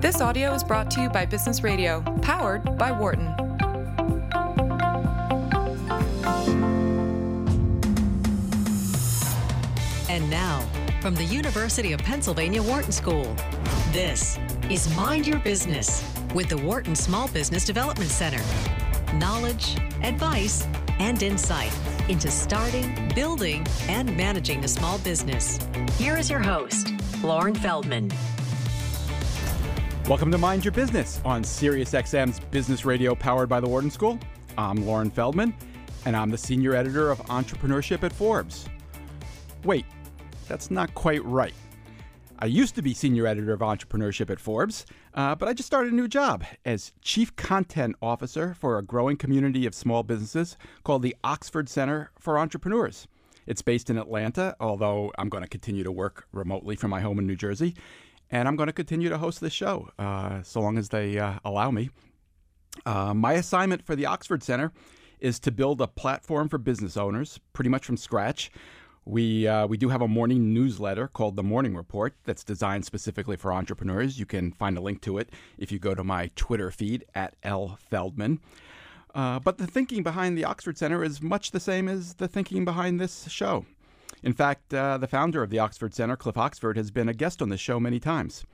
This audio is brought to you by Business Radio, powered by Wharton. And now, from the University of Pennsylvania Wharton School, this is Mind Your Business with the Wharton Small Business Development Center. Knowledge, advice, and insight into starting, building, and managing a small business. Here is your host, Loren Feldman. Welcome to Mind Your Business on SiriusXM's Business Radio powered by the Wharton School. I'm Loren Feldman, and I'm the senior editor of entrepreneurship at Forbes. Wait, that's not quite right. I used to be senior editor of entrepreneurship at Forbes, uh, but I just started a new job as chief content officer for a growing community of small businesses called the Oxford Center for Entrepreneurs. It's based in Atlanta, although I'm going to continue to work remotely from my home in New Jersey. And I'm going to continue to host this show uh, so long as they uh, allow me. Uh, my assignment for the Oxford Center is to build a platform for business owners, pretty much from scratch, we uh, we do have a morning newsletter called the Morning Report that's designed specifically for entrepreneurs. You can find a link to it if you go to my Twitter feed at L Feldman. Uh, but the thinking behind the Oxford Center is much the same as the thinking behind this show. In fact, uh, the founder of the Oxford Center, Cliff Oxford, has been a guest on this show many times.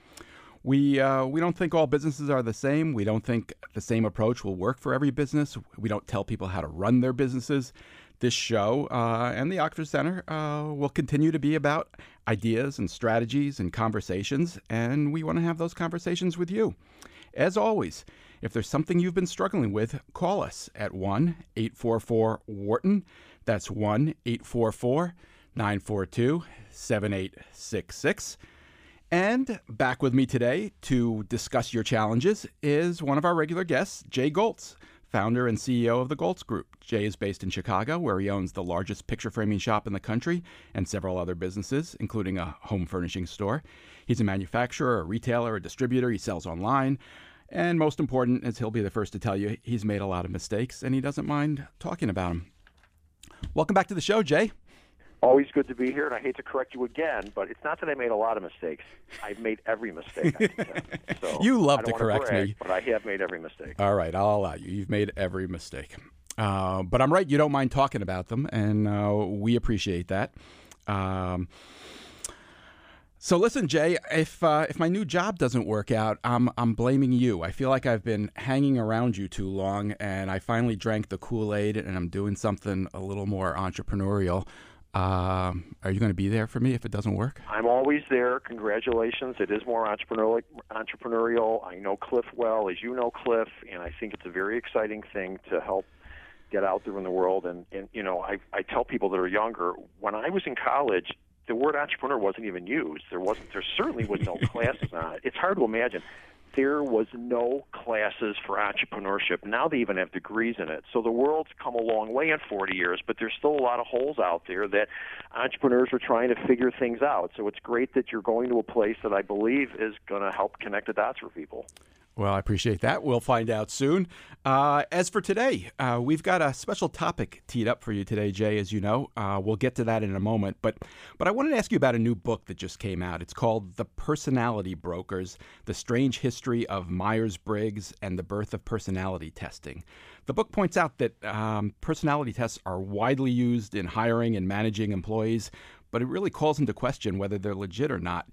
We, uh, we don't think all businesses are the same. We don't think the same approach will work for every business. We don't tell people how to run their businesses this show uh, and the Oxford Center uh, will continue to be about ideas and strategies and conversations, and we want to have those conversations with you. As always, if there's something you've been struggling with, call us at 1 844 Wharton. That's 1 844 942 7866. And back with me today to discuss your challenges is one of our regular guests, Jay Goltz founder and CEO of the Goltz Group. Jay is based in Chicago, where he owns the largest picture framing shop in the country and several other businesses, including a home furnishing store. He's a manufacturer, a retailer, a distributor. He sells online. And most important, as he'll be the first to tell you, he's made a lot of mistakes and he doesn't mind talking about them. Welcome back to the show, Jay always good to be here, and I hate to correct you again, but it's not that I made a lot of mistakes. I've made every mistake. so you love to correct brag, me, but I have made every mistake. All right, I'll allow you. You've made every mistake, uh, but I'm right. You don't mind talking about them, and uh, we appreciate that. Um, so listen, Jay, if uh, if my new job doesn't work out, I'm I'm blaming you. I feel like I've been hanging around you too long, and I finally drank the Kool Aid, and I'm doing something a little more entrepreneurial. Um, are you going to be there for me if it doesn't work? I'm always there. Congratulations. It is more entrepreneurial. Entrepreneurial. I know Cliff well, as you know Cliff, and I think it's a very exciting thing to help get out there in the world. And, and you know, I, I tell people that are younger, when I was in college, the word entrepreneur wasn't even used. There wasn't. There certainly was no classes on it. It's hard to imagine there was no classes for entrepreneurship. Now they even have degrees in it. So the world's come a long way in 40 years, but there's still a lot of holes out there that entrepreneurs are trying to figure things out. So it's great that you're going to a place that I believe is going to help connect the dots for people. Well, I appreciate that. We'll find out soon. Uh, as for today, uh, we've got a special topic teed up for you today, Jay. As you know, uh, we'll get to that in a moment. But, but I wanted to ask you about a new book that just came out. It's called "The Personality Brokers: The Strange History of Myers Briggs and the Birth of Personality Testing." The book points out that um, personality tests are widely used in hiring and managing employees, but it really calls into question whether they're legit or not.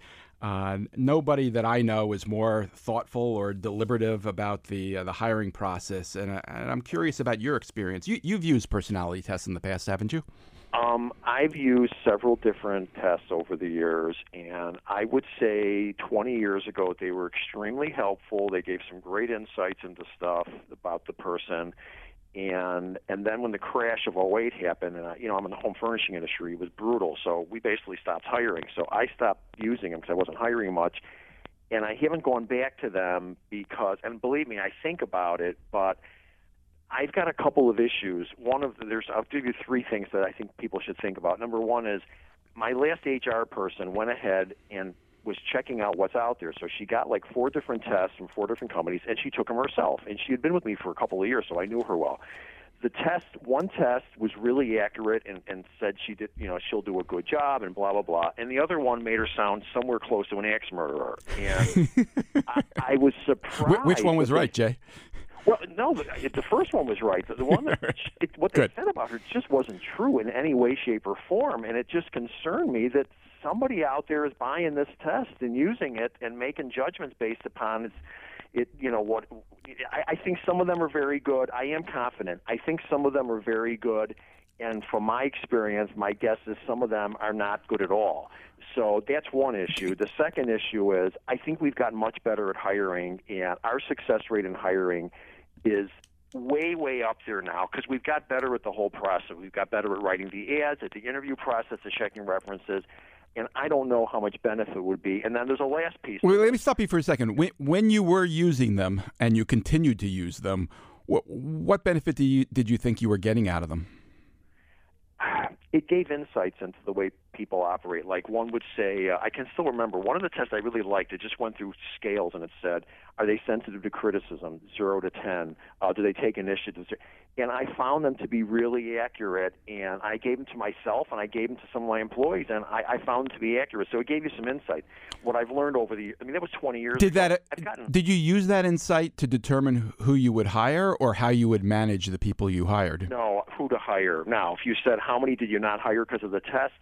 Uh, nobody that I know is more thoughtful or deliberative about the uh, the hiring process, and, uh, and, I'm curious about your experience. You, you've used personality tests in the past, haven't you? Um, I've used several different tests over the years, and I would say 20 years ago they were extremely helpful. They gave some great insights into stuff about the person and and then when the crash of 08 happened and I, you know I'm in the home furnishing industry it was brutal. So we basically stopped hiring. So I stopped using them because I wasn't hiring much. And I haven't gone back to them because and believe me I think about it but I've got a couple of issues. One of the, there's I'll give you three things that I think people should think about. Number one is my last HR person went ahead and was checking out what's out there. So she got like four different tests from four different companies, and she took them herself. And she had been with me for a couple of years, so I knew her well. the test, one test was really accurate and, and said she did, you know, she'll do a good job and blah blah blah, and the other one made her sound somewhere close to an axe murderer, and I, I was surprised. Which one was right, Jay? Well, no, the, the first one was right. The, the one that it, what they Good. said about her just wasn't true in any way, shape, or form, and it just concerned me that somebody out there is buying this test and using it and making judgments based upon. It, you know what? I, I think some of them are very good. I am confident. I think some of them are very good, and from my experience, my guess is some of them are not good at all. So that's one issue. The second issue is I think we've gotten much better at hiring, and our success rate in hiring is way, way up there now because we've got better at the whole process. We've got better at writing the ads, at the interview process, at checking references, and I don't know how much benefit would be. And then there's a last piece. Well, let me stop you for a second. When, when you were using them and you continued to use them, what, what benefit do you, did you think you were getting out of them? it gave insights into the way people operate. Like one would say, uh, I can still remember one of the tests I really liked. It just went through scales and it said, are they sensitive to criticism, zero to ten? Uh, do they take initiative? And I found them to be really accurate. And I gave them to myself and I gave them to some of my employees, and I, I found them to be accurate. So it gave you some insight. What I've learned over the, I mean, that was 20 years. Did ago. that? Gotten Did you use that insight to determine who you would hire or how you would manage the people you hired? No, who to hire. Now, if you said how many did you not hire because of the test,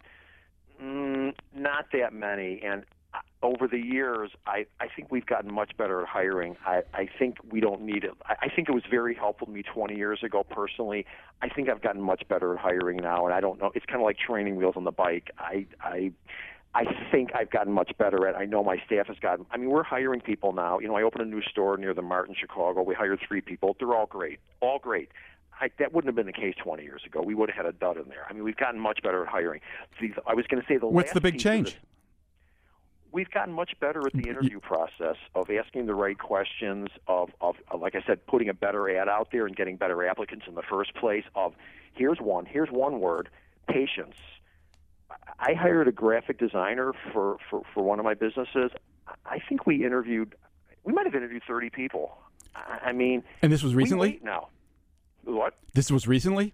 mm, not that many. And uh, over the years, I, I think we've gotten much better at hiring. I, I think we don't need it. I, I think it was very helpful to me 20 years ago personally. I think I've gotten much better at hiring now, and I don't know. It's kind of like training wheels on the bike. I I. I think I've gotten much better at. I know my staff has gotten. I mean, we're hiring people now. You know, I opened a new store near the Mart in Chicago. We hired three people. They're all great, all great. I, that wouldn't have been the case 20 years ago. We would have had a dud in there. I mean, we've gotten much better at hiring. I was going to say the What's the big change? we've gotten much better at the interview process of asking the right questions of, of like I said, putting a better ad out there and getting better applicants in the first place. Of here's one, here's one word, patience. I hired a graphic designer for, for, for one of my businesses. I think we interviewed, we might have interviewed 30 people. I mean, And this was recently? now. What? This was recently?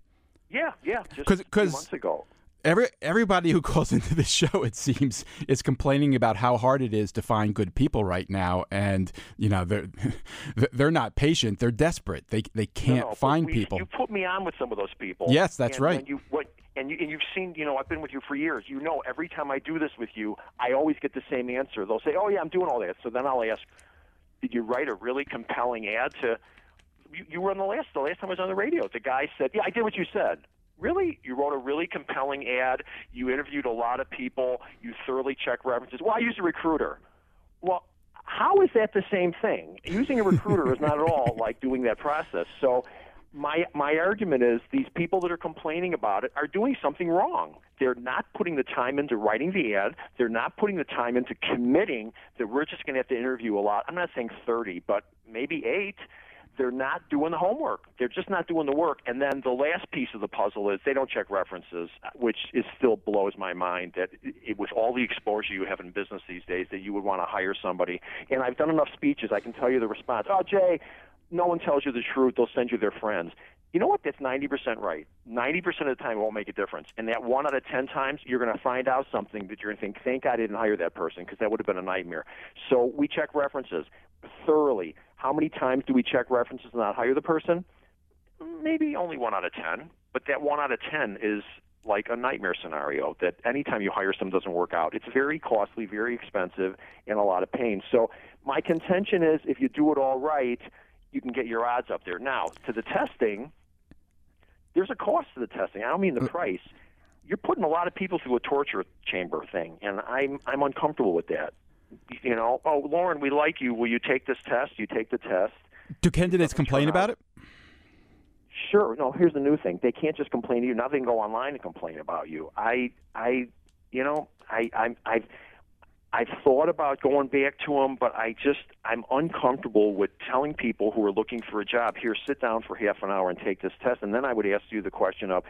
Yeah, yeah, just 'Cause- a few 'cause- months ago. Every everybody who calls into this show, it seems, is complaining about how hard it is to find good people right now, and you know they're they're not patient; they're desperate. They they can't No, find we- people. You put me on with some of those people. Yes, that's and right. When you, what, and, you, and you've seen, you know, I've been with you for years. You know, every time I do this with you, I always get the same answer. They'll say, "Oh yeah, I'm doing all that." So then I'll ask, "Did you write a really compelling ad to?" You, you were on the last. The last time I was on the radio, the guy said, "Yeah, I did what you said." Really? You wrote a really compelling ad. You interviewed a lot of people. You thoroughly checked references. Well, I used a recruiter. Well, how is that the same thing? Using a recruiter is not at all like doing that process. So, my my argument is these people that are complaining about it are doing something wrong. They're not putting the time into writing the ad. They're not putting the time into committing that we're just going to have to interview a lot. I'm not saying 30, but maybe eight they're not doing the homework. They're just not doing the work. And then the last piece of the puzzle is they don't check references, which is still blows my mind that it, with all the exposure you have in business these days that you would want to hire somebody. And I've done enough speeches. I can tell you the response. Oh, Jay, no one tells you the truth. They'll send you their friends. You know what? That's 90% right. 90% of the time it won't make a difference. And that one out of 10 times, you're going to find out something that you're going to think, thank God I didn't hire that person because that would have been a nightmare. So we check references thoroughly. How many times do we check references and not hire the person? Maybe only one out of 10. But that one out of 10 is like a nightmare scenario that anytime you hire someone doesn't work out. It's very costly, very expensive, and a lot of pain. So my contention is if you do it all right, you can get your odds up there. Now, to the testing, there's a cost to the testing. I don't mean the uh, price. You're putting a lot of people through a torture chamber thing, and I'm I'm uncomfortable with that. You know, oh Loren, we like you. Will you take this test? You take the test. Do candidates complain about it? Sure. No, here's the new thing. They can't just complain to you. Now they can go online and complain about you. I, I, you know, I, I'm, I've, I've thought about going back to them, but I just, I'm uncomfortable with telling people who are looking for a job, here, sit down for half an hour and take this test. And then I would ask you the question of,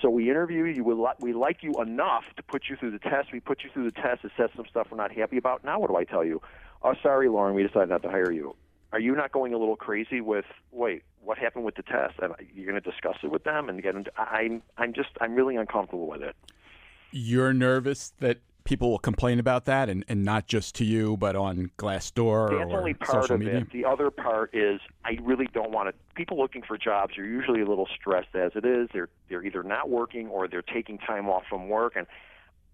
so we interview you, we, li- we like you enough to put you through the test. We put you through the test. It says some stuff we're not happy about. Now what do I tell you? Oh, sorry, Loren, we decided not to hire you. Are you not going a little crazy with, wait, what happened with the test, and you're going to discuss it with them and get into. I'm I'm just I'm really uncomfortable with it. You're nervous that people will complain about that, and, and not just to you, but on Glassdoor That's or only part social of media. it. The other part is I really don't want to. People looking for jobs are usually a little stressed as it is. They're they're either not working or they're taking time off from work, and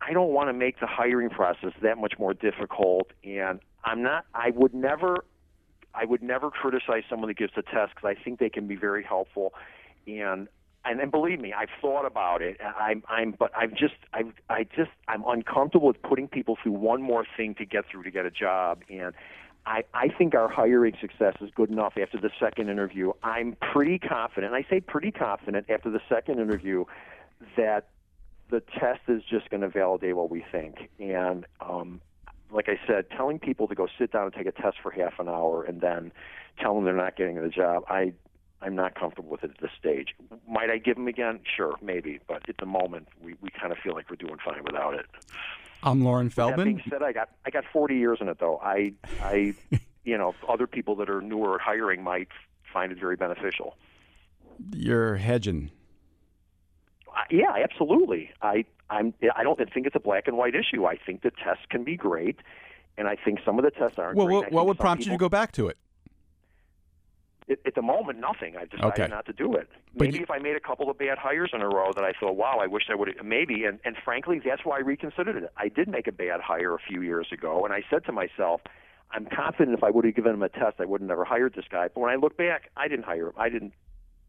I don't want to make the hiring process that much more difficult. And I'm not. I would never. I would never criticize someone that gives a test because I think they can be very helpful. And and, and believe me, I've thought about it. I'm, I'm, but I've just, I, I just, I'm uncomfortable with putting people through one more thing to get through to get a job. And I, I think our hiring success is good enough after the second interview. I'm pretty confident. I say pretty confident after the second interview that the test is just going to validate what we think. And um, like I said, telling people to go sit down and take a test for half an hour and then tell them they're not getting the job, I I'm not comfortable with it at this stage. Might I give them again? Sure, maybe. But at the moment, we, we kind of feel like we're doing fine without it. I'm Loren That Feldman. being said, I got I got 40 years in it though. I I you know other people that are newer at hiring might find it very beneficial. You're hedging. Uh, yeah, absolutely. I I'm I don't think it's a black and white issue. I think the tests can be great, and I think some of the tests aren't Well, great. What, what would prompt you to go back to it? At, the moment, nothing. I've decided Okay. not to do it. Maybe you- if I made a couple of bad hires in a row that I thought, wow, I wish I would have. Maybe, and, and frankly, that's why I reconsidered it. I did make a bad hire a few years ago, and I said to myself, I'm confident if I would have given him a test, I would have never hired this guy. But when I look back, I didn't hire him. I didn't.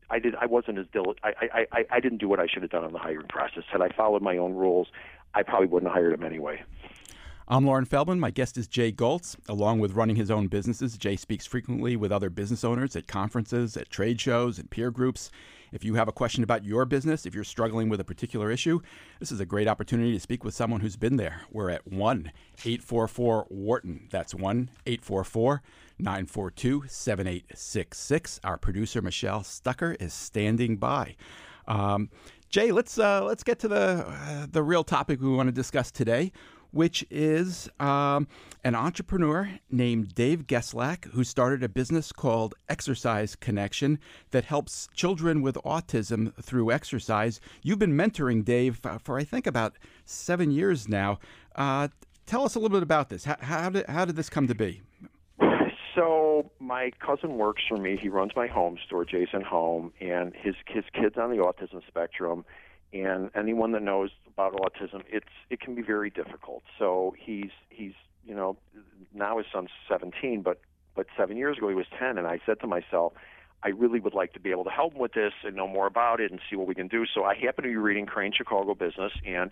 I did. I wasn't as diligent. I, I, I, I didn't do what I should have done in the hiring process. Had I followed my own rules, I probably wouldn't have hired him anyway. I'm Loren Feldman. My guest is Jay Goltz. Along with running his own businesses, Jay speaks frequently with other business owners at conferences, at trade shows, and peer groups. If you have a question about your business, if you're struggling with a particular issue, this is a great opportunity to speak with someone who's been there. We're at 1 844 Wharton. That's 1 844 942 7866. Our producer, Michelle Stucker, is standing by. Um, Jay, let's uh, let's get to the uh, the real topic we want to discuss today, which is um, an entrepreneur named Dave Geslak who started a business called Exercise Connection that helps children with autism through exercise. You've been mentoring Dave for I think about seven years now. Uh, tell us a little bit about this. How, how did how did this come to be? So my cousin works for me. He runs my home store, Jayson Home, and his his kids on the autism spectrum. And anyone that knows about autism, it's it can be very difficult. So he's he's you know now his son's 17, but but seven years ago he was 10, and I said to myself. I really would like to be able to help him with this and know more about it and see what we can do. So I happen to be reading Crain's Chicago Business, and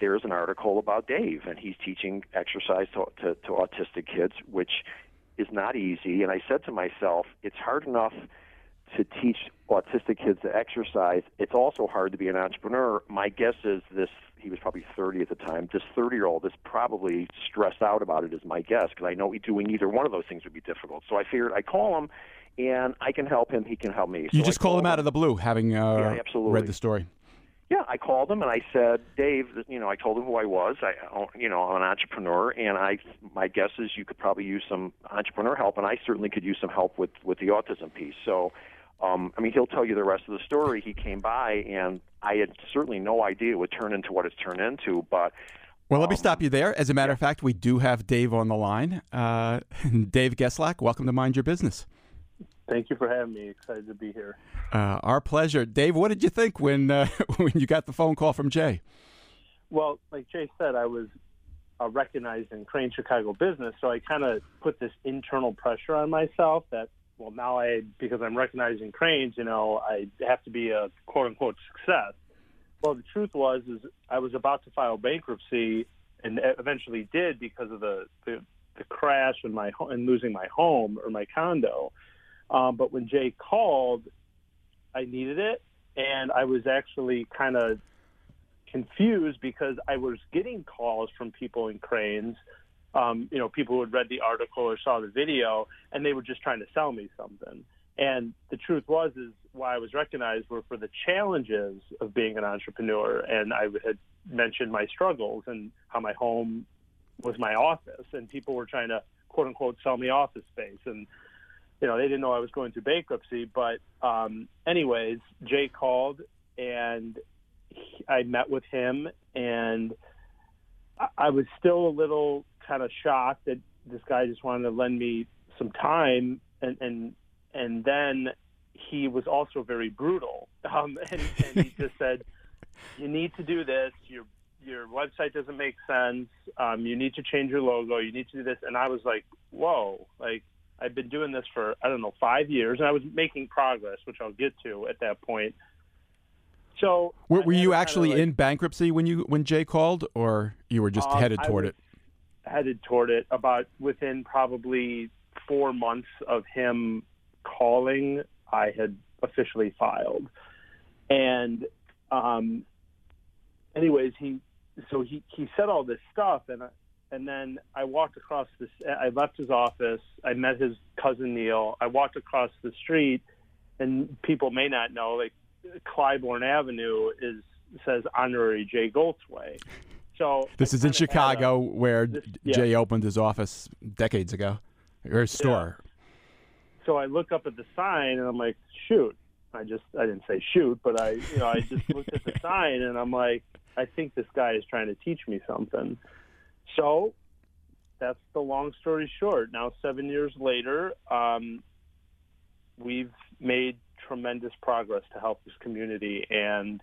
there's an article about Dave, and he's teaching exercise to, to, to autistic kids, which is not easy. And I said to myself, it's hard enough to teach autistic kids to exercise. It's also hard to be an entrepreneur. My guess is this. He was probably 30 at the time. This 30 year old is probably stressed out about it, is my guess, because I know doing either one of those things would be difficult. So I figured I call him, and I can help him. He can help me. You So just called him him. out of the blue, having uh, Yeah, absolutely. read the story. Yeah, I called him and I said, Dave, you know, I told him who I was. I, you know, I'm an entrepreneur, and I, my guess is you could probably use some entrepreneur help, and I certainly could use some help with with the autism piece. So, um, I mean, he'll tell you the rest of the story. He came by, and I had certainly no idea it would turn into what it's turned into, but. Well, let me Um, stop you there. As a matter of fact, we do have Dave on the line. Uh, Dave Geslak, welcome to Mind Your Business. Thank you for having me. Excited to be here. Uh, our pleasure. Dave, what did you think when uh, when you got the phone call from Jay? Well, like Jay said, I was uh, recognized in Crain's Chicago business, so I kind of put this internal pressure on myself that, well, now I, because I'm recognizing Crain's, you know, I have to be a quote unquote success. Well, the truth was, is I was about to file bankruptcy, and eventually did because of the the, the crash and my and losing my home or my condo. Um, but when Jay called, I needed it, and I was actually kind of confused because I was getting calls from people in Crain's, um, you know, people who had read the article or saw the video, and they were just trying to sell me something. And the truth was, is why I was recognized were for the challenges of being an entrepreneur. And I had mentioned my struggles and how my home was my office, and people were trying to quote unquote sell me office space. And you know, they didn't know I was going through bankruptcy. But, um, anyways, Jay called and he, I met with him, and I, was still a little kind of shocked that this guy just wanted to lend me some time, and and and then he was also very brutal, um, and, and he just said, "You need to do this. Your your website doesn't make sense. Um, you need to change your logo. You need to do this." And I was like, "Whoa!" Like I've been doing this for I don't know five years, and I was making progress, which I'll get to at that point. So Were, were you actually like, in bankruptcy when you when Jay called, or you were just Um, headed toward it? Headed toward it about within probably four months of him calling, I had officially filed. And, um, anyways, he so he he said all this stuff, and I, and then I walked across this. I left his office. I met his cousin Neil. I walked across the street, and people may not know, like Clybourn Avenue is says honorary Jay Goltz Way. So This I is in kinda a- Chicago, where this- Jay opened his office decades ago, or his store. so I look up at the sign and I'm like, shoot. I just I didn't say shoot, but I you know I just looked at the sign and I'm like, I think this guy is trying to teach me something. So that's the long story short. Now seven years later, um, we've made tremendous progress to help this community, and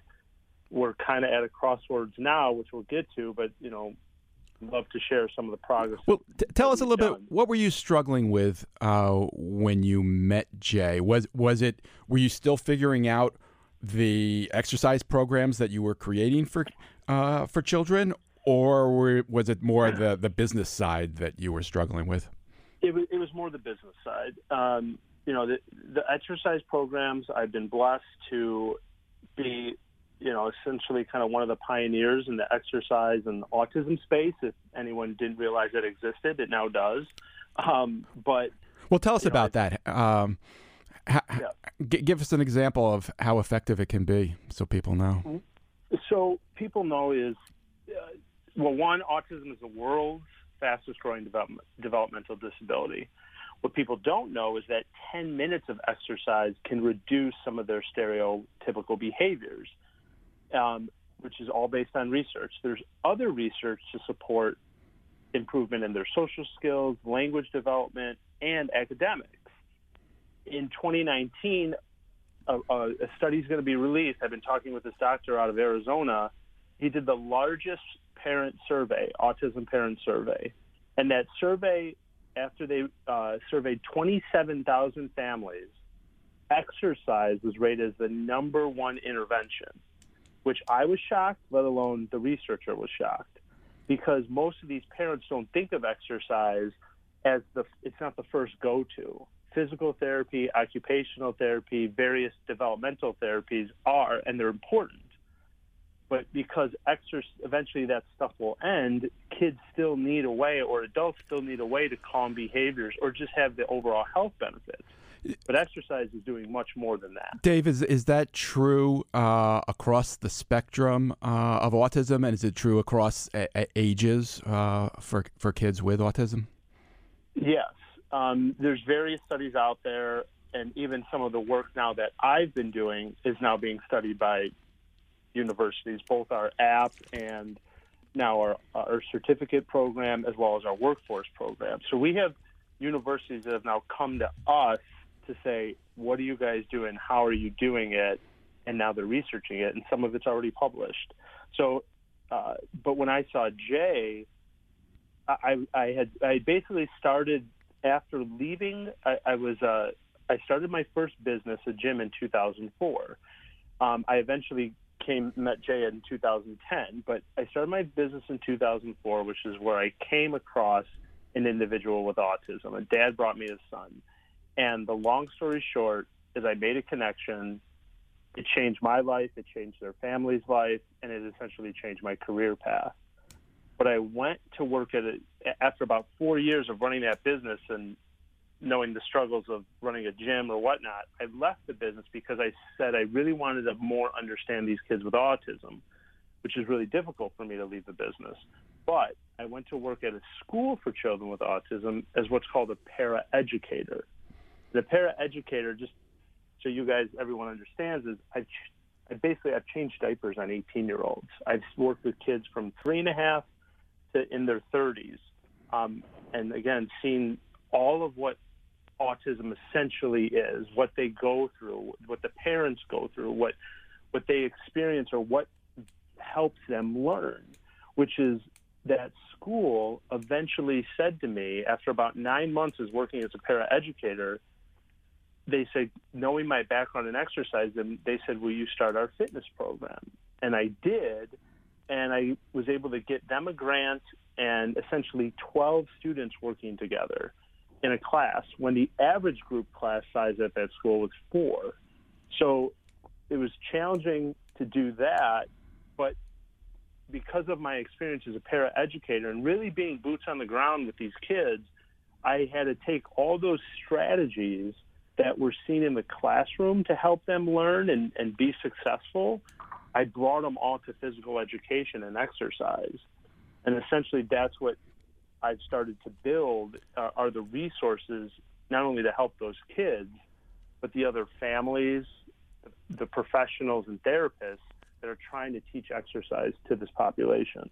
we're kind of at a crossroads now, which we'll get to. But you know, love to share some of the progress. Well, t- tell us a little done. bit. What were you struggling with uh, when you met Jay? Was was it? Were you still figuring out the exercise programs that you were creating for uh, for children, or were, was it more the the business side that you were struggling with? It was, it was more the business side. Um, you know, the, the exercise programs, I've been blessed to be, you know, essentially kind of one of the pioneers in the exercise and autism space. If anyone didn't realize it existed, it now does. Um, but Well, tell us You know, about that. Um, ha- Yeah. g- give us an example of how effective it can be, so people know. so people know is, uh, well, one, autism is the world's fastest growing development, developmental disability. What people don't know is that 10 minutes of exercise can reduce some of their stereotypical behaviors, um, which is all based on research. There's other research to support improvement in their social skills, language development, and academics. In 2019, a, a, a study is going to be released. I've been talking with this doctor out of Arizona. He did the largest parent survey, autism parent survey, and that survey, after they uh, surveyed 27,000 families, exercise was rated as the number one intervention, which I was shocked. Let alone the researcher was shocked, because most of these parents don't think of exercise as the it's not the first go-to physical therapy, occupational therapy, various developmental therapies are, and they're important. But because exercise, eventually that stuff will end, kids still need a way, or adults still need a way to calm behaviors or just have the overall health benefits. But exercise is doing much more than that. Dave, is is that true uh, across the spectrum uh, of autism, and is it true across a- a- ages uh, for for kids with autism? Yes. Um, there's various studies out there, and even some of the work now that I've been doing is now being studied by universities, both our app and now our, our certificate program, as well as our workforce program. So we have universities that have now come to us to say, what are you guys doing? How are you doing it? And now they're researching it, and some of it's already published. So, uh, but when I saw Jay, I, I had I basically started after leaving. I, I was uh, I started my first business, a gym, in 2004. Um, I eventually came met Jay in 2010, but I started my business in 2004, which is where I came across an individual with autism. A dad brought me his son, and the long story short is I made a connection. It changed my life. It changed their family's life, and it essentially changed my career path but I went to work at it after about four years of running that business and knowing the struggles of running a gym or whatnot. I left the business because I said I really wanted to more understand these kids with autism, which is really difficult for me to leave the business. But I went to work at a school for children with autism as what's called a para educator. The paraeducator, just so you guys, everyone understands, is I've, I basically I've changed diapers on 18 year olds. I've worked with kids from three and a half to in their 30s, um, and again, seen all of what autism essentially is, what they go through, what the parents go through, what what they experience, or what helps them learn, which is that school eventually said to me after about nine months as working as a paraeducator, they said, knowing my background in exercise, they said, will you start our fitness program? And I did, and I was able to get them a grant and essentially 12 students working together in a class when the average group class size at that school was four. So it was challenging to do that, but because of my experience as a paraeducator and really being boots on the ground with these kids, I had to take all those strategies that were seen in the classroom to help them learn and, and be successful. I brought them all to physical education and exercise. And essentially, that's what I've started to build uh, are the resources not only to help those kids, but the other families, the professionals and therapists that are trying to teach exercise to this population.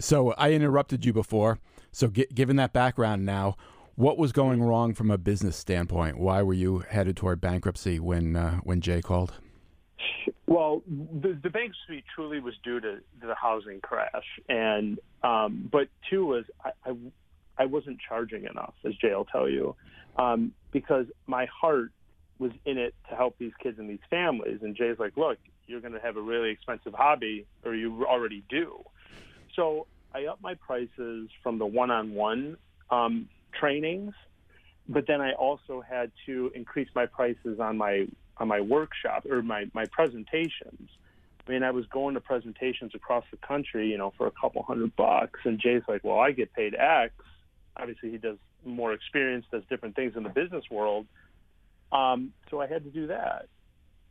So I interrupted you before. So g- given that background now, what was going wrong from a business standpoint? Why were you headed toward bankruptcy when uh, when Jay called? Well, the, the bankruptcy truly was due to, to the housing crash, and um, but two was I, I, I wasn't charging enough, as Jay will tell you, um, because my heart was in it to help these kids and these families. And Jay's like, look, you're going to have a really expensive hobby, or you already do. So I upped my prices from the one-on-one um, trainings, but then I also had to increase my prices on my on my workshop or my my presentations. I mean, I was going to presentations across the country, you know, for a couple hundred bucks, and Jay's like, "Well, I get paid X." Obviously, he does more experience, does different things in the business world. Um, so I had to do that,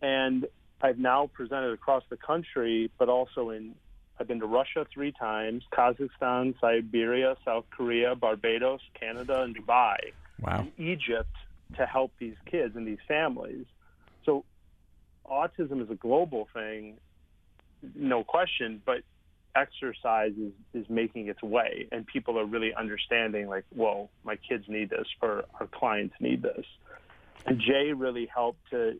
and I've now presented across the country, but also in I've been to Russia three times, Kazakhstan, Siberia, South Korea, Barbados, Canada, and Dubai, wow. and Egypt to help these kids and these families. So autism is a global thing, no question, but exercise is, is making its way and people are really understanding like, well, my kids need this or our clients need this. And Jay really helped to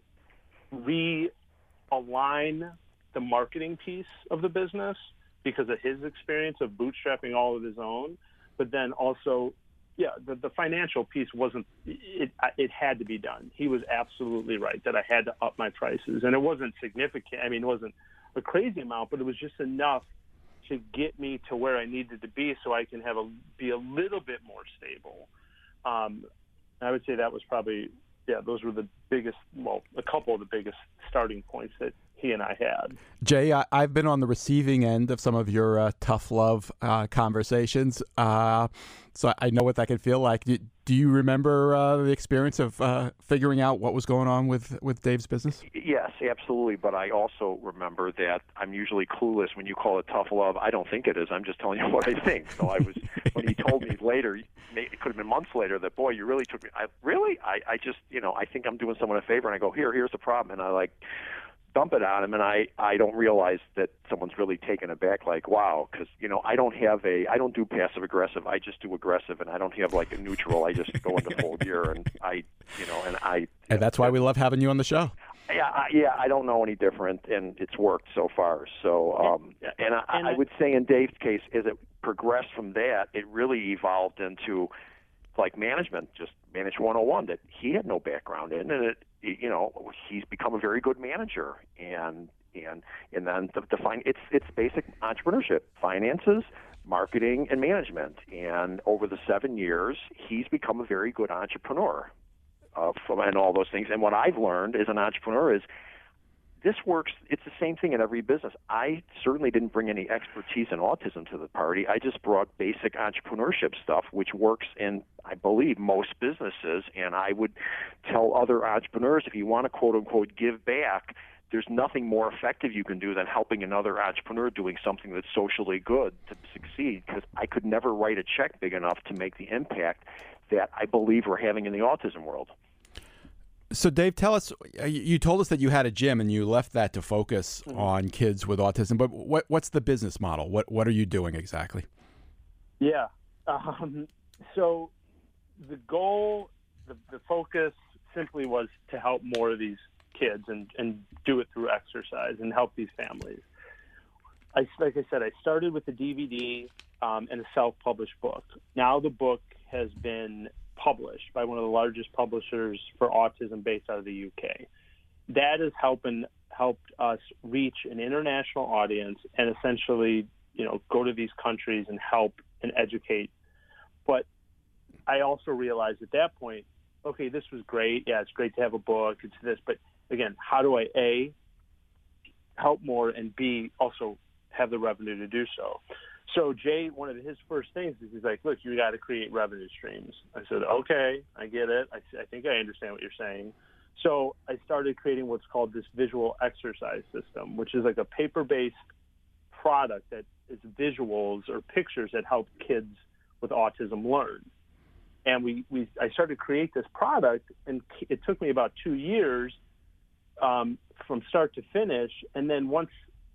realign the marketing piece of the business because of his experience of bootstrapping all of his own, but then also, yeah, the, the financial piece wasn't. It it had to be done. He was absolutely right that I had to up my prices, and it wasn't significant. I mean, it wasn't a crazy amount, but it was just enough to get me to where I needed to be, so I can have a be a little bit more stable. Um, I would say that was probably yeah, those were the biggest, well, a couple of the biggest starting points that he and I had. Jay, I, have been on the receiving end of some of your uh, tough love uh, conversations, uh, so I know what that can feel like. Do, do you remember uh, the experience of uh, figuring out what was going on with, with Dave's business? Yes, absolutely. But I also remember that I'm usually clueless when you call it tough love. I don't think it is. I'm just telling you what I think. So I was when he told me later, it could have been months later, that boy, you really took me. I really, I, I just, you know, I think I'm doing someone a favor, and I go here, here's the problem, and I like dump it on him, and I I don't realize that someone's really taken aback. Like, wow, because you know I don't have a I don't do passive aggressive. I just do aggressive, and I don't have like a neutral. I just go into full gear, and I you know, and I. And that's why we love having you on the show. Yeah, I, yeah, I don't know any different, and it's worked so far. So, um, and I, and I would say in Dave's case, as it progressed from that, it really evolved into like management, just manage 101 that he had no background in, and it, you know, he's become a very good manager, and and and then the, the fine, it's it's basic entrepreneurship, finances, marketing, and management, and over the seven years, he's become a very good entrepreneur, uh, from and all those things. And what I've learned as an entrepreneur is this works. It's the same thing in every business. I certainly didn't bring any expertise in autism to the party. I just brought basic entrepreneurship stuff, which works in, I believe, most businesses. And I would tell other entrepreneurs if you want to quote unquote give back, there's nothing more effective you can do than helping another entrepreneur doing something that's socially good to succeed. Because I could never write a check big enough to make the impact that I believe we're having in the autism world. So, Dave, tell us. uh, You told us that you had a gym and you left that to focus Mm-hmm. on kids with autism. But what what's the business model? What what are you doing exactly? Yeah. Um, so the goal, the, the focus simply was to help more of these kids and, and do it through exercise and help these families. I, like I said, I started with a DVD um, and a self-published book. Now the book has been published by one of the largest publishers for autism based out of the UK. That has helping helped us reach an international audience and essentially, you know, go to these countries and help and educate. But I also realized at that point, okay, this was great. Yeah, it's great to have a book. It's this, but again, how do I a help more and b also have the revenue to do so? So Jay, one of his first things is he's like, look, you got to create revenue streams. I said, okay, I get it. I, I think I understand what you're saying. So I started creating what's called this visual exercise system, which is like a paper-based product that is visuals or pictures that help kids with autism learn. And we, we I started to create this product, and it took me about two years um, from start to finish. And then once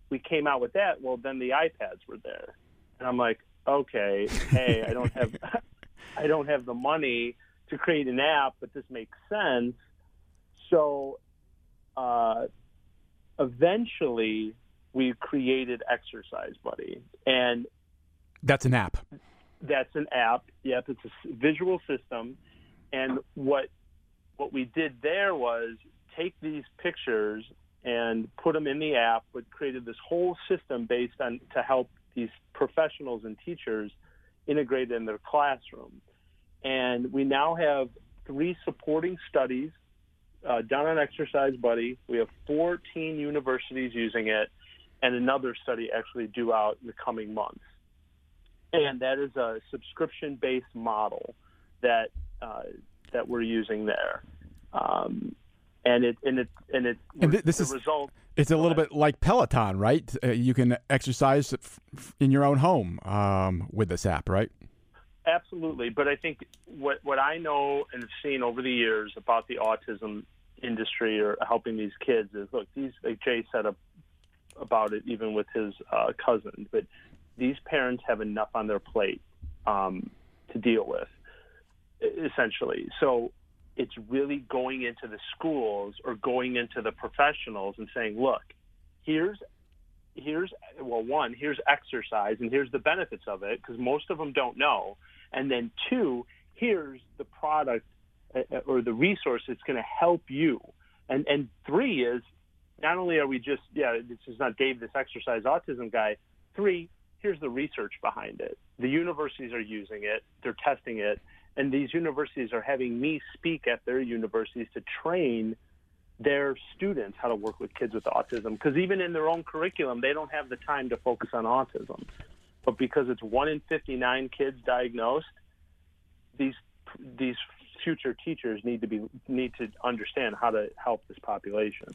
we came out with that, well, then the iPads were there, and I'm like, okay, hey, I don't have I don't have the money to create an app, but this makes sense. So uh, eventually, we created Exercise Buddy, and That's an app. that's an app. Yep, it's a visual system. And what what we did there was take these pictures and put them in the app, but created this whole system based on to help these professionals and teachers integrated in their classroom. And we now have three supporting studies uh, done on Exercise Buddy. We have 14 universities using it, and another study actually due out in the coming months and that is a subscription-based model that uh, that we're using there. Um, and it and it and it And this the is- result. It's a little bit like Peloton, right? Uh, you can exercise f- f- in your own home um, with this app, right? Absolutely, but I think what what I know and have seen over the years about the autism industry or helping these kids is look these like Jay said a, about it even with his uh, cousin, but these parents have enough on their plate um, to deal with essentially. So it's really going into the schools or going into the professionals and saying, look, here's here's well one here's exercise and here's the benefits of it because most of them don't know. And then two here's the product uh, or the resource that's going to help you. And and three is not only are we just yeah this is not dave this exercise autism guy. Three here's the research behind it. The universities are using it. They're testing it and these universities are having me speak at their universities to train their students how to work with kids with autism because even in their own curriculum they don't have the time to focus on autism but because it's one in 59 kids diagnosed these these future teachers need to be need to understand how to help this population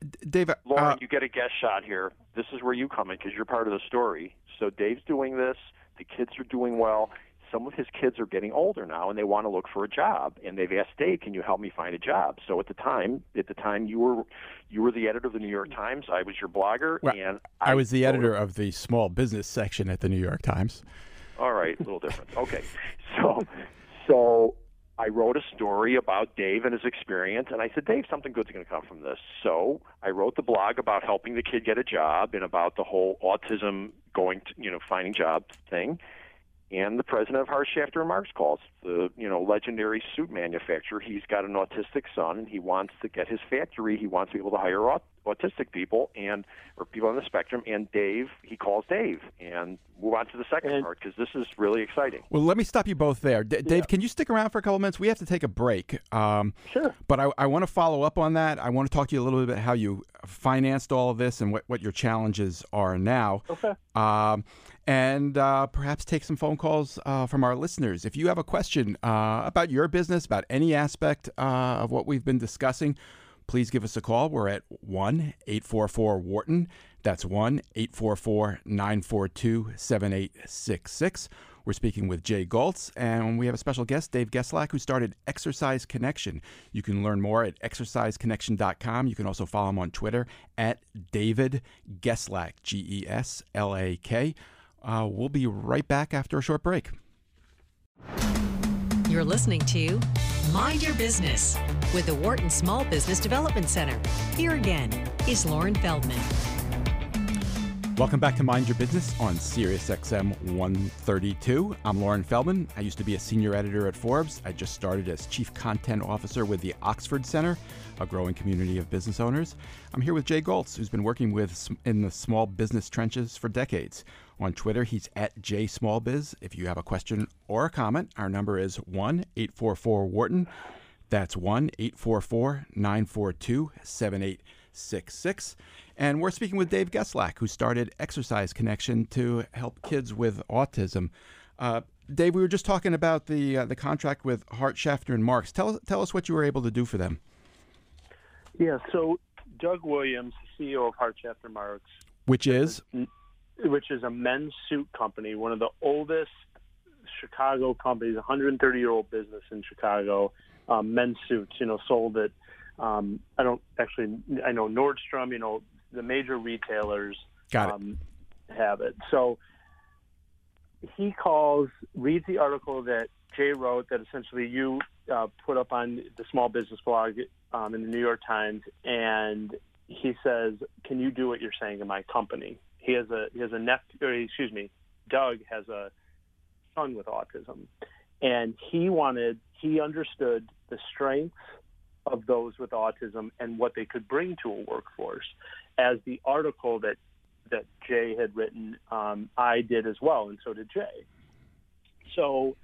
D- Dave, uh, Loren, you get a guest shot here. This is where you come in because you're part of the story. So Dave's doing this. The kids are doing well. Some of his kids are getting older now, and they want to look for a job. And they've asked Dave, "Can you help me find a job?" So at the time, at the time you were you were the editor of the New York Times. I was your blogger, Well, and I was the editor of the small business section at the New York Times. All right, a little different. Okay, so so I wrote a story about Dave and his experience, and I said, Dave, something good's going to come from this. So I wrote the blog about helping the kid get a job and about the whole autism going to you know finding jobs thing. And the president of Hart Schaffner Marx calls the you know legendary suit manufacturer. He's got an autistic son, and he wants to get his factory. He wants to be able to hire aut- autistic people and or people on the spectrum. And Dave, he calls Dave, and move on to the second And- part because this is really exciting. Well, let me stop you both there. D- Dave, can you stick around for a couple minutes? We have to take a break. Um, Sure. But I, I want to follow up on that. I want to talk to you a little bit about how you financed all of this and what, what your challenges are now. Okay. Um, and uh, perhaps take some phone calls uh, from our listeners. If you have a question uh, about your business, about any aspect uh, of what we've been discussing, please give us a call. We're at 1 844 Wharton. That's 1 844 942 7866. We're speaking with Jay Goltz, and we have a special guest, Dave Geslak, who started Exercise Connection. You can learn more at exerciseconnection.com. You can also follow him on Twitter at David Geslak, G E S L A K. Uh, we'll be right back after a short break. You're listening to Mind Your Business with the Wharton Small Business Development Center. Here again is Loren Feldman. Welcome back to Mind Your Business on SiriusXM 132. I'm Loren Feldman. I used to be a senior editor at Forbes. I just started as chief content officer with the Oxford Center, a growing community of business owners. I'm here with Jay Goltz, who's been working with in the small business trenches for decades. On Twitter, he's at jsmallbiz. If you have a question or a comment, our number is 1 844 Wharton. That's 1 844 942 7866. And we're speaking with Dave Geslak, who started Exercise Connection to help kids with autism. Uh, Dave, we were just talking about the uh, the contract with Hart Schaffner and Marx. Tell tell us what you were able to do for them. Yeah, so Doug Williams, CEO of Hart Schaffner Marx, which is which is a men's suit company, one of the oldest Chicago companies, 130 year old business in Chicago. Um, men's suits, you know, sold at um, I don't actually I know Nordstrom, you know, the major retailers um, have it. So he calls, reads the article that Jay wrote that essentially you uh, put up on the small business blog um, in the New York Times, and he says, "Can you do what you're saying in my company?" He has a he has a nephew, or excuse me, Doug has a son with autism, and he wanted he understood the strengths of those with autism and what they could bring to a workforce as the article that that Jay had written, um, I did as well, and so did Jay. So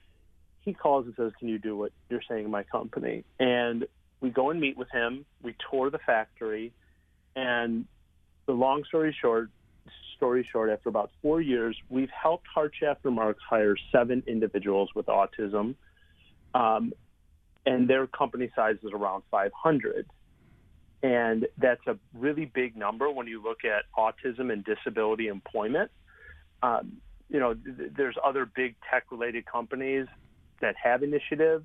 he calls and says, "Can you do what you're saying in my company?" And we go and meet with him. We tour the factory, and the long story short, story short, after about four years, we've helped Hart Schaffner Marx hire seven individuals with autism, um, and their company size is around 500. And that's a really big number when you look at autism and disability employment. Um, you know, th- there's other big tech-related companies that have initiatives,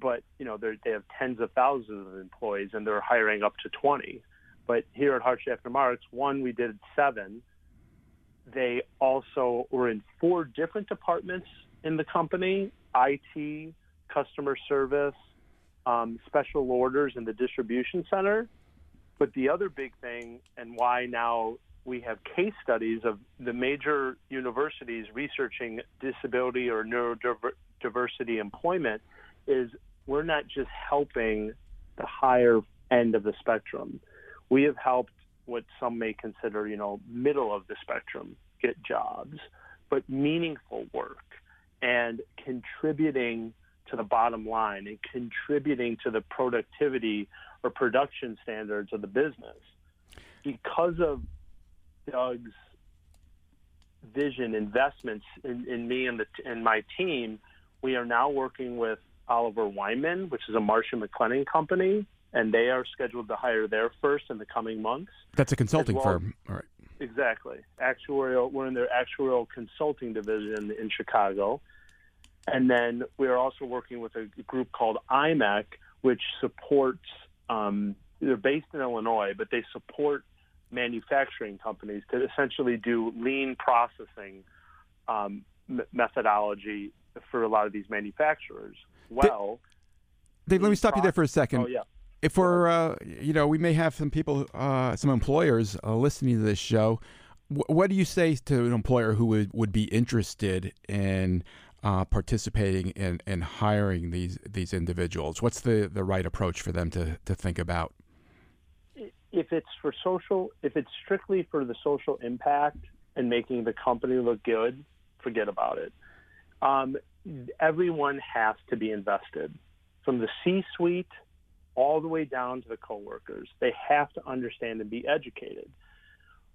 but you know they have tens of thousands of employees and they're hiring up to 20. But here at Hart Schaffner Marx, one we did seven. They also were in four different departments in the company: IT, customer service, um, special orders, and the distribution center. But the other big thing, and why now we have case studies of the major universities researching disability or neurodiversity employment, is we're not just helping the higher end of the spectrum. We have helped what some may consider, you know, middle of the spectrum get jobs, but meaningful work and contributing to the bottom line and contributing to the productivity or production standards of the business. Because of Doug's vision investments in, in me and the and my team, we are now working with Oliver Wyman, which is a Marsh and McLennan company, and they are scheduled to hire their first in the coming months. That's a consulting well. firm, all right? Exactly. Actuarial. We're in their actuarial consulting division in Chicago, and then we are also working with a group called IMEC, which supports um, they're based in Illinois, but they support manufacturing companies to essentially do lean processing um, m- methodology for a lot of these manufacturers. Well, Dave, let me stop you there for a second. Oh yeah. If we're, uh, you know, we may have some people, uh, some employers uh, listening to this show. W- what do you say to an employer who would, would be interested in uh, participating in, in hiring these these individuals? What's the, the right approach for them to, to think about? If it's for social, if it's strictly for the social impact and making the company look good, forget about it. Um, everyone has to be invested, from the C-suite all the way down to the coworkers. They have to understand and be educated.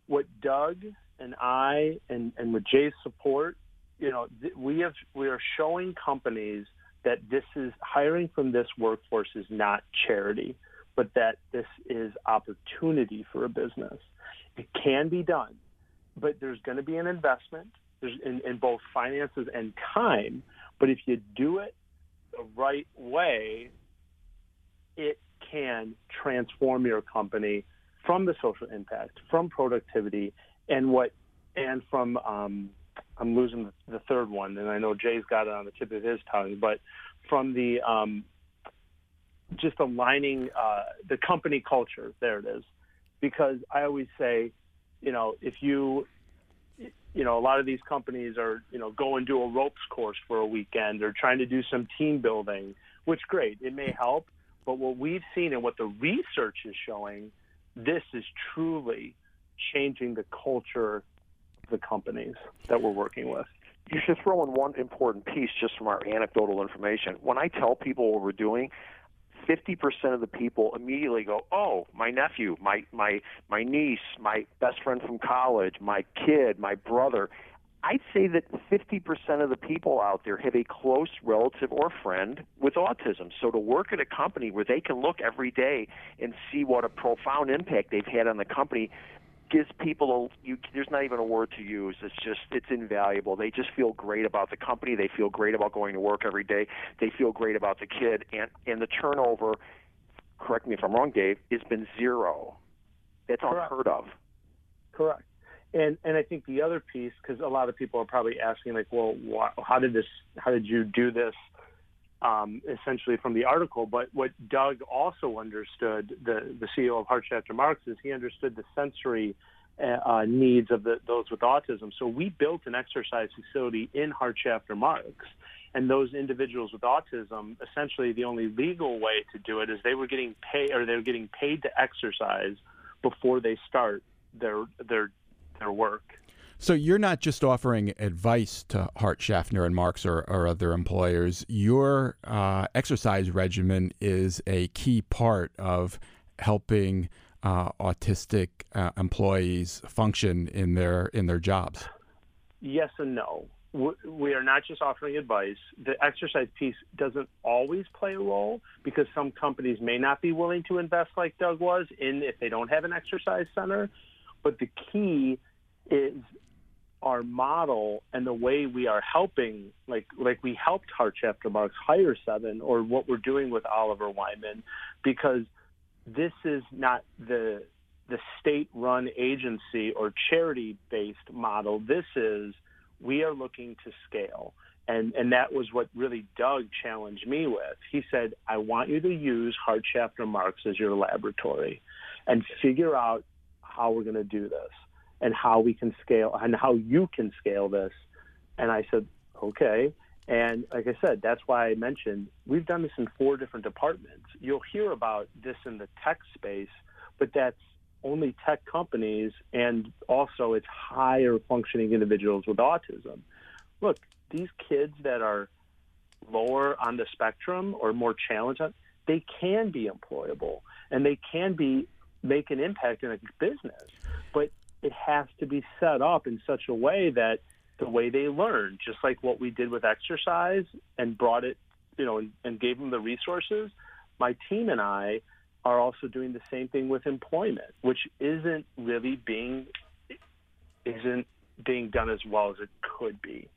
What Doug and I and, and with Jay's support you know, th- we have we are showing companies that this is hiring from this workforce is not charity, but that this is opportunity for a business. It can be done, but there's going to be an investment. in, in both finances and time. But if you do it the right way, it can transform your company from the social impact, from productivity, and what, and from um, I'm losing the third one, and I know Jay's got it on the tip of his tongue, but from the um, just aligning uh, the company culture. There it is, because I always say, you know, if you you know, a lot of these companies are, you know, go and do a ropes course for a weekend or trying to do some team building, which great, it may help. But what we've seen and what the research is showing, this is truly changing the culture the companies that we're working with. You should throw in one important piece just from our anecdotal information. When I tell people what we're doing, 50% of the people immediately go, "Oh, my nephew, my my my niece, my best friend from college, my kid, my brother." I'd say that 50% of the people out there have a close relative or friend with autism. So to work at a company where they can look every day and see what a profound impact they've had on the company gives people a you there's not even a word to use it's just it's invaluable they just feel great about the company they feel great about going to work every day they feel great about the kid and and the turnover correct me if i'm wrong dave has been zero that's Correct. unheard of Correct. And and I think the other piece, because a lot of people are probably asking, like, well, why, how did this? How did you do this? Um, essentially from the article, but what Doug also understood, the the CEO of Hart Schaffner Marx, is he understood the sensory uh, needs of the, those with autism. So we built an exercise facility in Hart Schaffner Marx, and those individuals with autism, essentially the only legal way to do it is they were getting paid, or they were getting paid to exercise before they start their their their work. So you're not just offering advice to Hart Schaffner and Marx or, or other employers. Your uh, exercise regimen is a key part of helping uh, autistic uh, employees function in their in their jobs. Yes and no. We- We are not just offering advice. The exercise piece doesn't always play a role because some companies may not be willing to invest like Doug was in if they don't have an exercise center. But the key is our model and the way we are helping, like like we helped Hart Schaffner Marx hire seven, or what we're doing with Oliver Wyman, because this is not the the state-run agency or charity-based model. This is we are looking to scale. And, and that was what really Doug challenged me with. He said, I want you to use Hart Schaffner Marx as your laboratory and figure out how we're going to do this and how we can scale and how you can scale this. And I said, okay. And like I said, that's why I mentioned we've done this in four different departments. You'll hear about this in the tech space, but that's only tech companies and also it's higher functioning individuals with autism. Look, these kids that are lower on the spectrum or more challenged, they can be employable and they can be make an impact in a business. But it has to be set up in such a way that the way they learn, just like what we did with exercise and brought it, you know, and, and gave them the resources. My team and I are also doing the same thing with employment, which isn't really being isn't being done as well as it could be.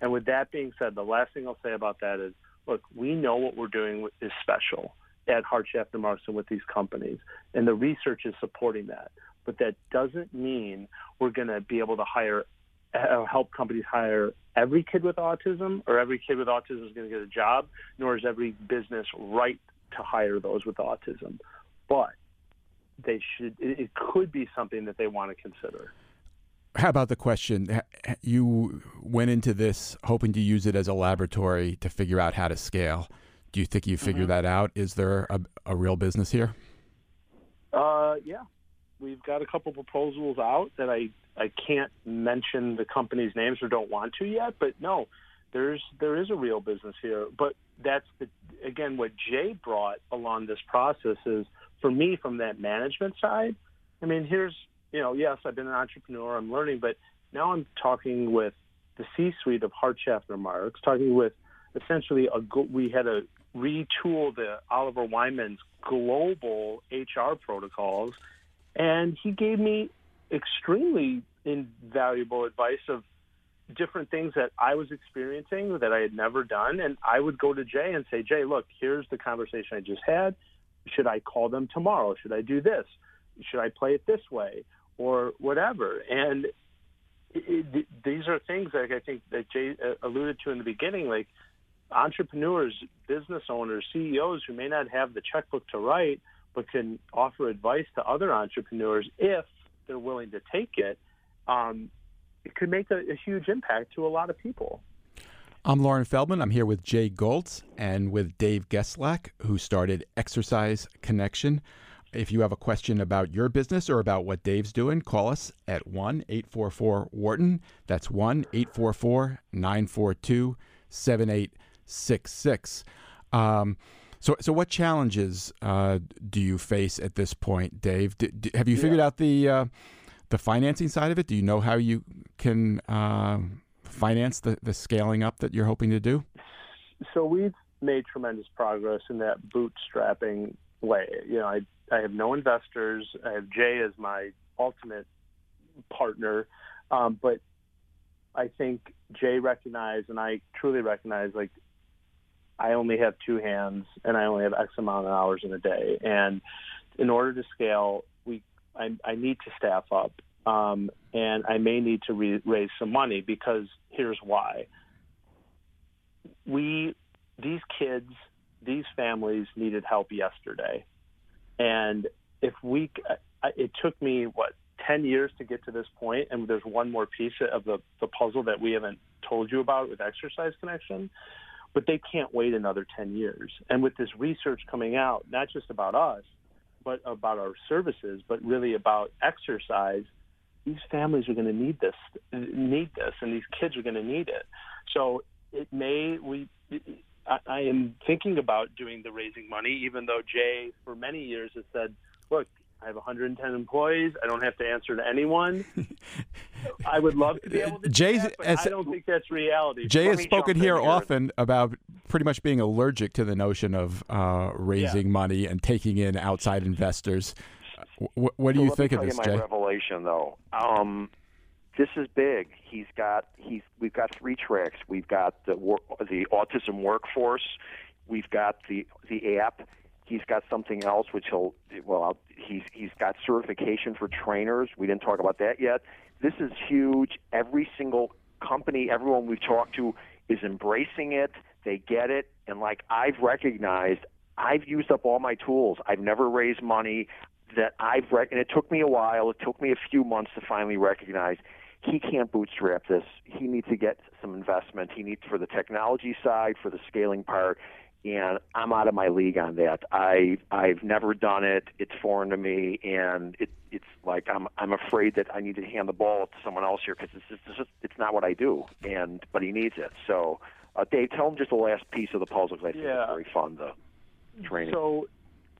And with that being said, the last thing I'll say about that is, look, we know what we're doing is special at Hart Schaffner Marx and with these companies, and the research is supporting that. But that doesn't mean we're going to be able to hire, uh, help companies hire every kid with autism, or every kid with autism is going to get a job, nor is every business right to hire those with autism. But they should. It, it could be something that they want to consider. How about the question? You went into this hoping to use it as a laboratory to figure out how to scale. Do you think you figured that out? Is there a, a real business here? Uh, yeah, we've got a couple proposals out that I I can't mention the company's names or don't want to yet, but no, there's there is a real business here. But that's the again what Jay brought along this process is for me from that management side. I mean, here's you know, yes, I've been an entrepreneur, I'm learning, but now I'm talking with the C-suite of Hart Schaffner Marx, talking with essentially a we had to retool the Oliver Wyman's global HR protocols, and he gave me extremely invaluable advice of different things that I was experiencing that I had never done. And I would go to Jay and say, Jay, look, here's the conversation I just had. Should I call them tomorrow? Should I do this? Should I play it this way or whatever? And it, it, these are things that I think that Jay uh, alluded to in the beginning, like entrepreneurs, business owners, CEOs who may not have the checkbook to write, but can offer advice to other entrepreneurs if they're willing to take it. Um, it could make a, a huge impact to a lot of people. I'm Loren Feldman. I'm here with Jay Goltz and with Dave Geslak, who started Exercise Connection. If you have a question about your business or about what Dave's doing, call us at 1 844 Wharton. That's 1 844 942 7866. So, so what challenges uh, do you face at this point, Dave? Have you figured yeah. out the uh, the financing side of it? Do you know how you can uh, finance the, the scaling up that you're hoping to do? So we've made tremendous progress in that bootstrapping way. You know, I I have no investors. I have Jay as my ultimate partner, um, but I think Jay recognized, and I truly recognize, like I only have two hands, and I only have X amount of hours in a day, and in order to scale, we I, I need to staff up, um, and I may need to re- raise some money because here's why. We, these kids, these families needed help yesterday, and if we, it took me what 10 years to get to this point, and there's one more piece of the, the puzzle that we haven't told you about with Exercise Connection, but they can't wait another 10 years. And with this research coming out, not just about us, but about our services, but really about exercise, these families are going to need this, need this, and these kids are going to need it. So it may we. I, I am thinking about doing the raising money, even though Jay, for many years, has said, "Look, I have 110 employees. I don't have to answer to anyone. I would love to be able to. Jay, that, but I don't think that's reality. Jay has spoken here, often about pretty much being allergic to the notion of uh, raising yeah. money and taking in outside investors. W- what do so you think of this, you Jay? My revelation, though. Um, this is big. He's got he's we've got three tracks. We've got the the autism workforce. We've got the the app He's got something else which he'll well he's he's got certification for trainers. We didn't talk about that yet. This is huge. Every single company, everyone we've talked to is embracing it. They get it, and like I've recognized, I've used up all my tools. I've never raised money that I've and it took me a while. It took me a few months to finally recognize he can't bootstrap this. He needs to get some investment. He needs for the technology side, for the scaling part and I'm out of my league on that. I I've never done it. It's foreign to me, and it it's like I'm I'm afraid that I need to hand the ball to someone else here because it's just, it's just it's not what I do. And but he needs it. So, uh, Dave, tell him just the last piece of the puzzle because I think yeah. it's very fun the training. So.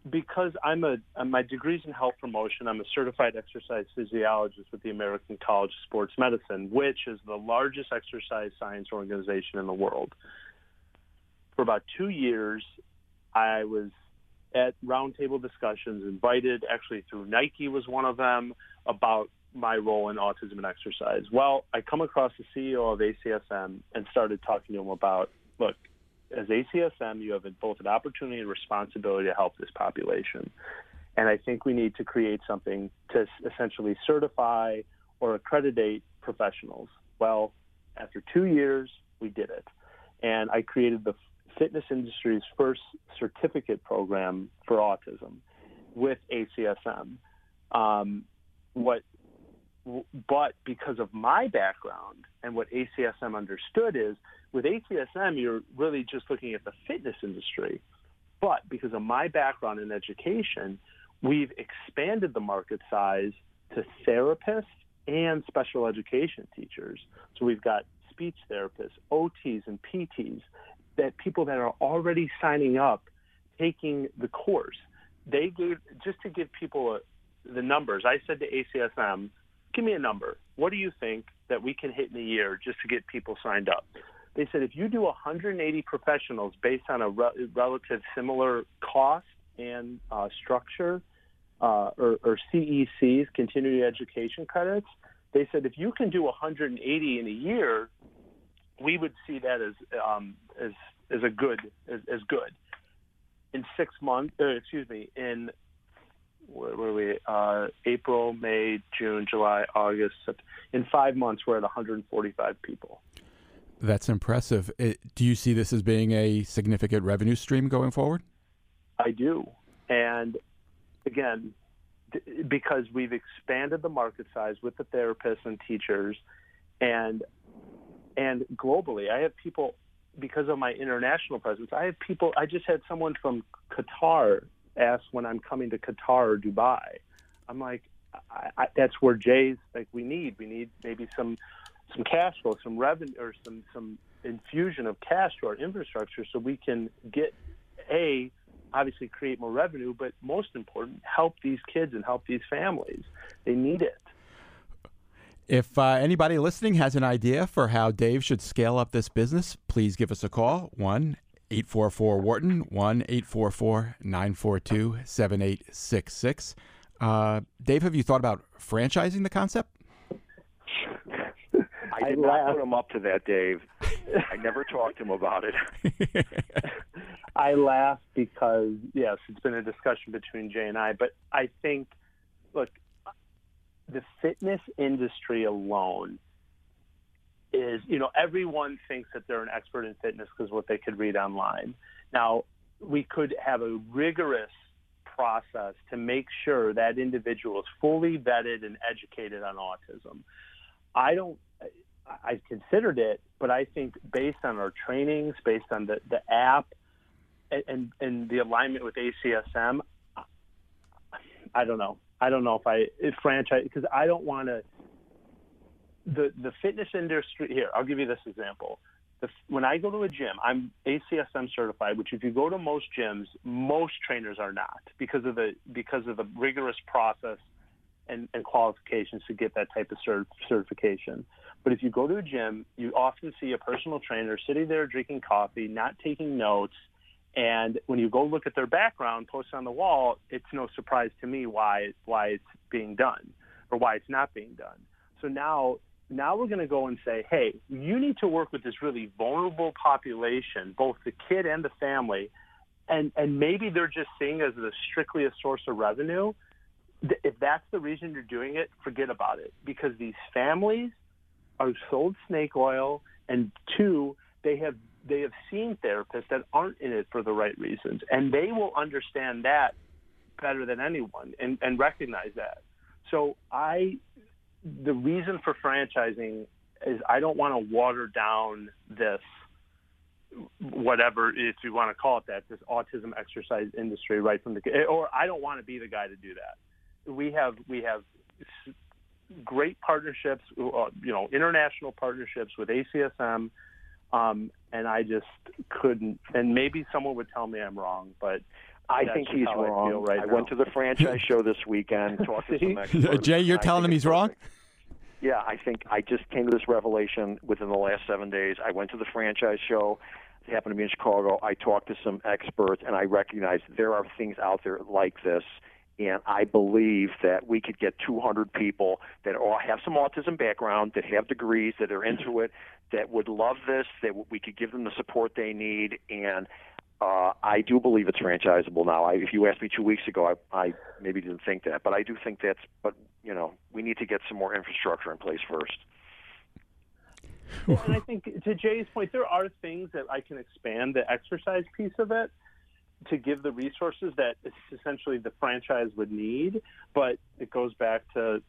Because I'm a my degree's in health promotion, I'm a certified exercise physiologist with the American College of Sports Medicine, which is the largest exercise science organization in the world for about two years, I was at roundtable discussions, invited actually through Nike was one of them about my role in autism and exercise. Well, I come across the CEO of ACSM and started talking to him about, look, as ACSM, you have both an opportunity and responsibility to help this population. And I think we need to create something to essentially certify or accreditate professionals. Well, after two years, we did it. And I created the fitness industry's first certificate program for autism with ACSM. Um, what, but because of my background and what ACSM understood is, with ACSM, you're really just looking at the fitness industry. But because of my background in education, we've expanded the market size to therapists and special education teachers. So we've got speech therapists, OTs, and PTs that people that are already signing up, taking the course, they gave just to give people a, the numbers. I said to ACSM, "Give me a number. What do you think that we can hit in a year just to get people signed up?" They said, "If you do 180 professionals based on a re- relative similar cost and uh, structure, uh, or, or CECs, continuing education credits." They said if you can do 180 in a year, we would see that as um, as as a good as, as good. In six months, uh, excuse me, in where were we? Uh, April, May, June, July, August. In five months, we're at 145 people. That's impressive. It, do you see this as being a significant revenue stream going forward? I do, and again, because we've expanded the market size with the therapists and teachers, and and globally, I have people because of my international presence. I have people. I just had someone from Qatar ask when I'm coming to Qatar or Dubai. I'm like, I, I, that's where Jay's like we need. We need maybe some some cash flow, some revenue, or some some infusion of cash to our infrastructure, so we can get a obviously create more revenue, but most important, help these kids and help these families. They need it. If uh, anybody listening has an idea for how Dave should scale up this business, please give us a call 1 844 Wharton, 1 844 942 7866. Uh, Dave, have you thought about franchising the concept? I did I not put him up to that, Dave. I never talked to him about it. I laugh because yes, it's been a discussion between Jay and I, but I think, look, the fitness industry alone is, you know, everyone thinks that they're an expert in fitness because what they could read online. Now, we could have a rigorous process to make sure that individual is fully vetted and educated on autism. I don't I've considered it, but I think based on our trainings, based on the, the app, and, and the alignment with ACSM, I don't know. I don't know if I if franchise because I don't want to. The the fitness industry here. I'll give you this example. The, when I go to a gym, I'm ACSM certified. Which, if you go to most gyms, most trainers are not because of the because of the rigorous process and, and qualifications to get that type of cert, certification. But if you go to a gym, you often see a personal trainer sitting there drinking coffee, not taking notes. And when you go look at their background posted on the wall, it's no surprise to me why why it's being done or why it's not being done. So now now we're going to go and say, hey, you need to work with this really vulnerable population, both the kid and the family, and and maybe they're just seeing as a strictly a source of revenue. If that's the reason you're doing it, forget about it because these families are sold snake oil, and two, they have they have seen therapists that aren't in it for the right reasons, and they will understand that better than anyone and, and recognize that. So I, the reason for franchising is I don't want to water down this whatever if you want to call it that this autism exercise industry right from the or I don't want to be the guy to do that. We have we have great partnerships, uh, you know, international partnerships with ACSM, um, and I just couldn't. And maybe someone would tell me I'm wrong, but I think he's wrong. I, right I went to the franchise show this weekend, talked to some experts. Jay, you're telling him he's wrong. Yeah, I think I just came to this revelation within the last seven days. I went to the franchise show. It happened to be in Chicago. I talked to some experts, and I recognized there are things out there like this and I believe that we could get 200 people that all have some autism background, that have degrees, that are into it, that would love this, that we could give them the support they need. And uh, I do believe it's franchisable now. I, if you asked me two weeks ago, I, I maybe didn't think that, but I do think that's. But you know, we need to get some more infrastructure in place first. well, and I think to Jay's point, there are things that I can expand the exercise piece of it to give the resources that essentially the franchise would need. But it goes back to,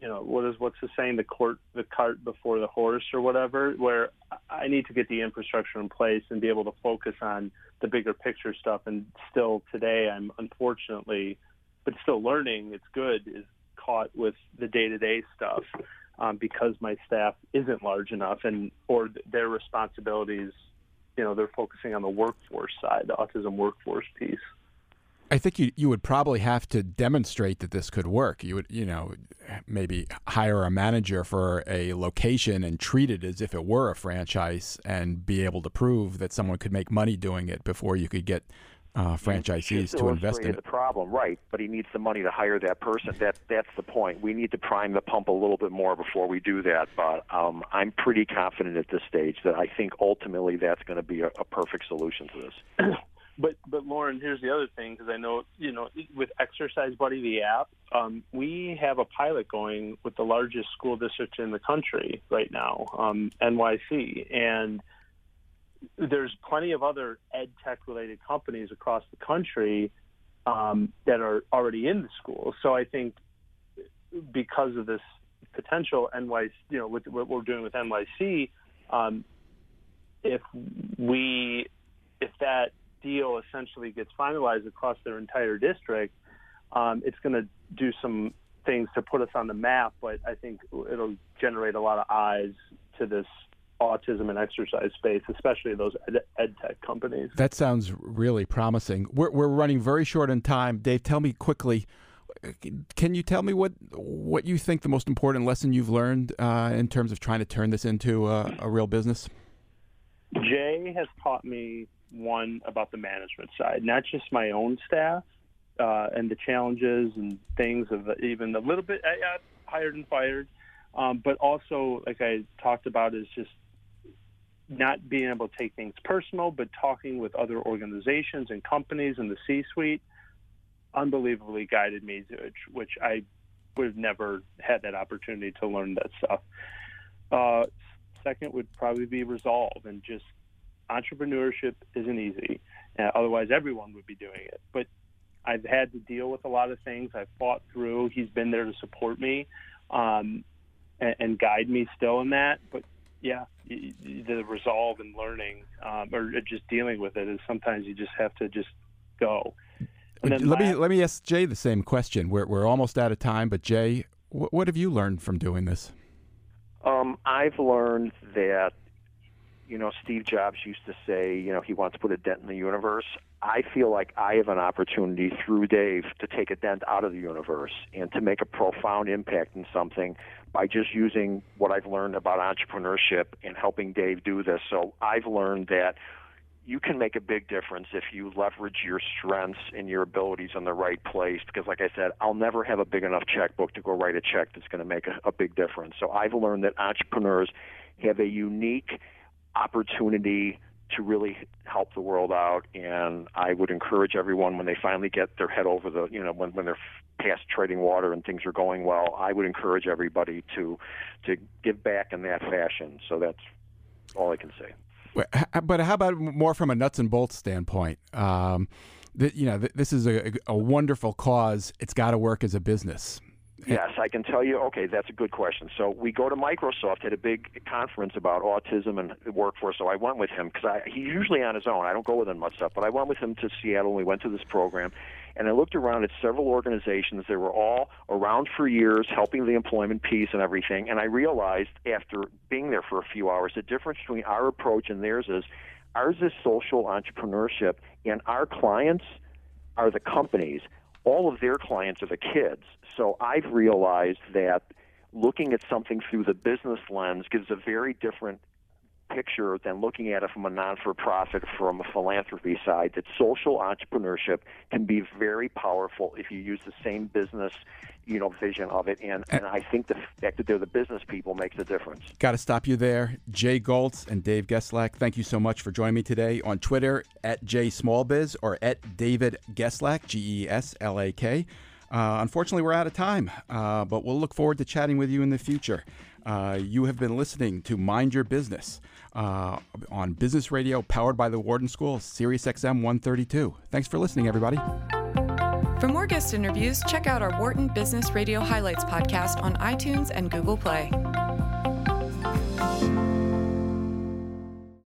you know, what is what's the saying, the court, the cart before the horse, or whatever. Where I need to get the infrastructure in place and be able to focus on the bigger picture stuff. And still today, I'm unfortunately, but still learning. It's good. Is caught with the day to day stuff. Um, because my staff isn't large enough and or their responsibilities you know they're focusing on the workforce side, the autism workforce piece. I think you you would probably have to demonstrate that this could work. You would you know maybe hire a manager for a location and treat it as if it were a franchise and be able to prove that someone could make money doing it before you could get uh, franchisees to invest in it. the problem, right? But he needs the money to hire that person. That that's the point. We need to prime the pump a little bit more before we do that. But um, I'm pretty confident at this stage that I think ultimately that's going to be a, a perfect solution to this. But but Loren, here's the other thing because I know you know with Exercise Buddy the app, um, we have a pilot going with the largest school district in the country right now, um, NYC, and there's plenty of other ed tech related companies across the country um, that are already in the school. So I think because of this potential NYC, you know, with what we're doing with NYC, um, if we if that deal essentially gets finalized across their entire district, um, it's going to do some things to put us on the map. But I think it'll generate a lot of eyes to this autism and exercise space, especially those ed, ed tech companies. That sounds really promising. We're, we're running very short on time. Dave, tell me quickly. Can you tell me what what you think the most important lesson you've learned uh, in terms of trying to turn this into a, a real business? Jay has taught me one about the management side, not just my own staff uh, and the challenges and things of even a little bit I got hired and fired, um, but also like I talked about is just not being able to take things personal, but talking with other organizations and companies in the C-suite unbelievably guided me, which, which I would have never had that opportunity to learn that stuff. Uh, second would probably be resolve and just entrepreneurship isn't easy. Uh, otherwise, everyone would be doing it. But I've had to deal with a lot of things. I've fought through. He's been there to support me um, and, and guide me still in that. But yeah, the resolve and learning um, or just dealing with it is sometimes you just have to just go. let me let me ask Jay the same question. We're we're almost out of time, but Jay, what, what have you learned from doing this? Um, I've learned that you know, Steve Jobs used to say, you know, he wants to put a dent in the universe. I feel like I have an opportunity through Dave to take a dent out of the universe and to make a profound impact in something by just using what I've learned about entrepreneurship and helping Dave do this. So I've learned that you can make a big difference if you leverage your strengths and your abilities in the right place. Because, like I said, I'll never have a big enough checkbook to go write a check that's going to make a, a big difference. So I've learned that entrepreneurs have a unique opportunity to really help the world out. And I would encourage everyone when they finally get their head over the, you know, when, when they're past treading water and things are going well, I would encourage everybody to to give back in that fashion. So that's all I can say. But how about more from a nuts and bolts standpoint? Um, that you know, this is a, a wonderful cause. It's got to work as a business. Yes, I can tell you. Okay, that's a good question. So we go to Microsoft at a big conference about autism and the workforce. So I went with him because he's usually on his own. I don't go with him much stuff, but I went with him to Seattle and we went to this program. And I looked around at several organizations. They were all around for years, helping the employment piece and everything. And I realized after being there for a few hours, the difference between our approach and theirs is ours is social entrepreneurship, and our clients are the companies all of their clients are the kids. So I've realized that looking at something through the business lens gives a very different picture than looking at it from a non-for-profit from a philanthropy side that social entrepreneurship can be very powerful if you use the same business you know vision of it. And, and i think the fact that they're the business people makes a difference. Got to stop you there. Jay goltz and dave geslak thank you so much for joining me today on twitter at jay smallbiz or at david geslak g-e-s-l-a-k uh, unfortunately we're out of time uh, but we'll look forward to chatting with you in the future. Uh, you have been listening to Mind Your Business uh, on Business Radio, powered by the Wharton School, Sirius XM 132. Thanks for listening, everybody. For more guest interviews, check out our Wharton Business Radio Highlights podcast on iTunes and Google Play.